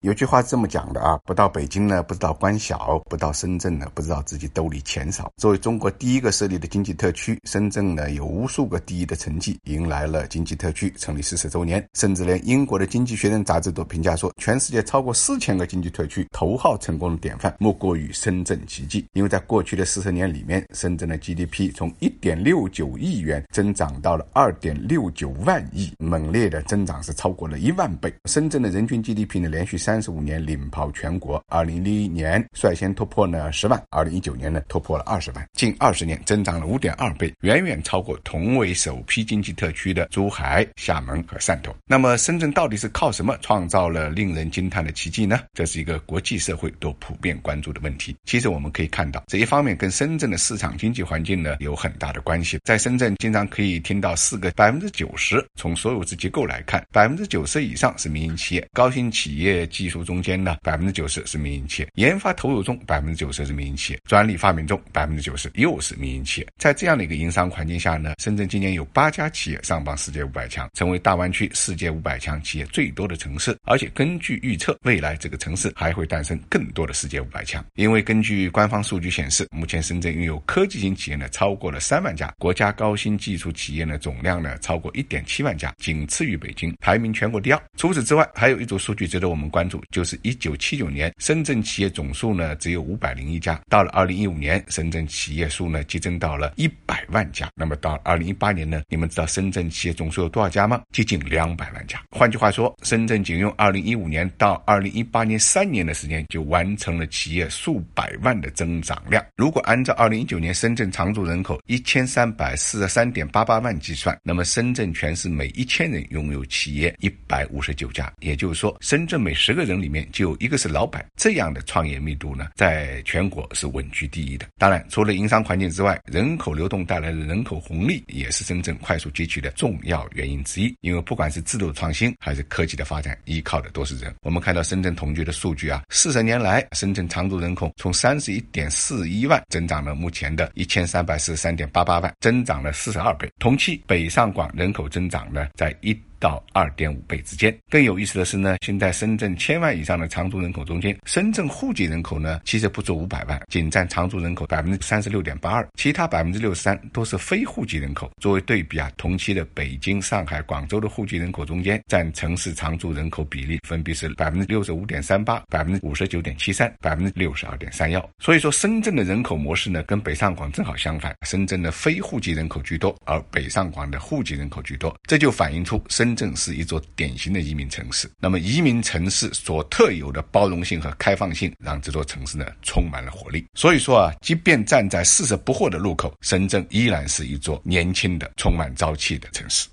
有句话是这么讲的啊，不到北京呢，不知道官小；不到深圳呢，不知道自己兜里钱少。作为中国第一个设立的经济特区，深圳呢有无数个第一的成绩，迎来了经济特区成立四十周年。甚至连英国的《经济学人》杂志都评价说，全世界超过四千个经济特区头号成功的典范，莫过于深圳奇迹。因为在过去的四十年里面，深圳的 GDP 从一点六九亿元增长到了二点六九万亿，猛烈的增长是超过了一万倍。深圳的人均 GDP 呢，连续三。三十五年领跑全国，二零零一年率先突破呢十万，二零一九年呢突破了二十万，近二十年增长了五点二倍，远远超过同为首批经济特区的珠海、厦门和汕头。那么深圳到底是靠什么创造了令人惊叹的奇迹呢？这是一个国际社会都普遍关注的问题。其实我们可以看到，这一方面跟深圳的市场经济环境呢有很大的关系。在深圳，经常可以听到四个百分之九十，从所有制结构来看，百分之九十以上是民营企业，高新企业。技术中间呢，百分之九十是民营企业；研发投入中，百分之九十是民营企业；专利发明中，百分之九十又是民营企业。在这样的一个营商环境下呢，深圳今年有八家企业上榜世界五百强，成为大湾区世界五百强企业最多的城市。而且根据预测，未来这个城市还会诞生更多的世界五百强。因为根据官方数据显示，目前深圳拥有科技型企业呢超过了三万家，国家高新技术企业呢总量呢超过一点七万家，仅次于北京，排名全国第二。除此之外，还有一组数据值得我们关。就是一九七九年，深圳企业总数呢只有五百零一家，到了二零一五年，深圳企业数呢激增到了一百万家。那么到二零一八年呢，你们知道深圳企业总数有多少家吗？接近两百万家。换句话说，深圳仅用二零一五年到二零一八年三年的时间，就完成了企业数百万的增长量。如果按照二零一九年深圳常住人口一千三百四十三点八八万计算，那么深圳全市每一千人拥有企业一百五十九家，也就是说，深圳每十个。个人里面就有一个是老板，这样的创业密度呢，在全国是稳居第一的。当然，除了营商环境之外，人口流动带来的人口红利也是深圳快速崛起的重要原因之一。因为不管是制度创新还是科技的发展，依靠的都是人。我们看到深圳统计的数据啊，四十年来，深圳常住人口从三十一点四一万增长了目前的一千三百四十三点八八万，增长了四十二倍。同期北上广人口增长呢，在一。到二点五倍之间。更有意思的是呢，现在深圳千万以上的常住人口中间，深圳户籍人口呢，其实不足五百万，仅占常住人口百分之三十六点八二，其他百分之六十三都是非户籍人口。作为对比啊，同期的北京、上海、广州的户籍人口中间，占城市常住人口比例分别是百分之六十五点三八、百分之五十九点七三、百分之六十二点三幺。所以说，深圳的人口模式呢，跟北上广正好相反，深圳的非户籍人口居多，而北上广的户籍人口居多，这就反映出深。深圳是一座典型的移民城市，那么移民城市所特有的包容性和开放性，让这座城市呢充满了活力。所以说啊，即便站在四十不惑的路口，深圳依然是一座年轻的、充满朝气的城市。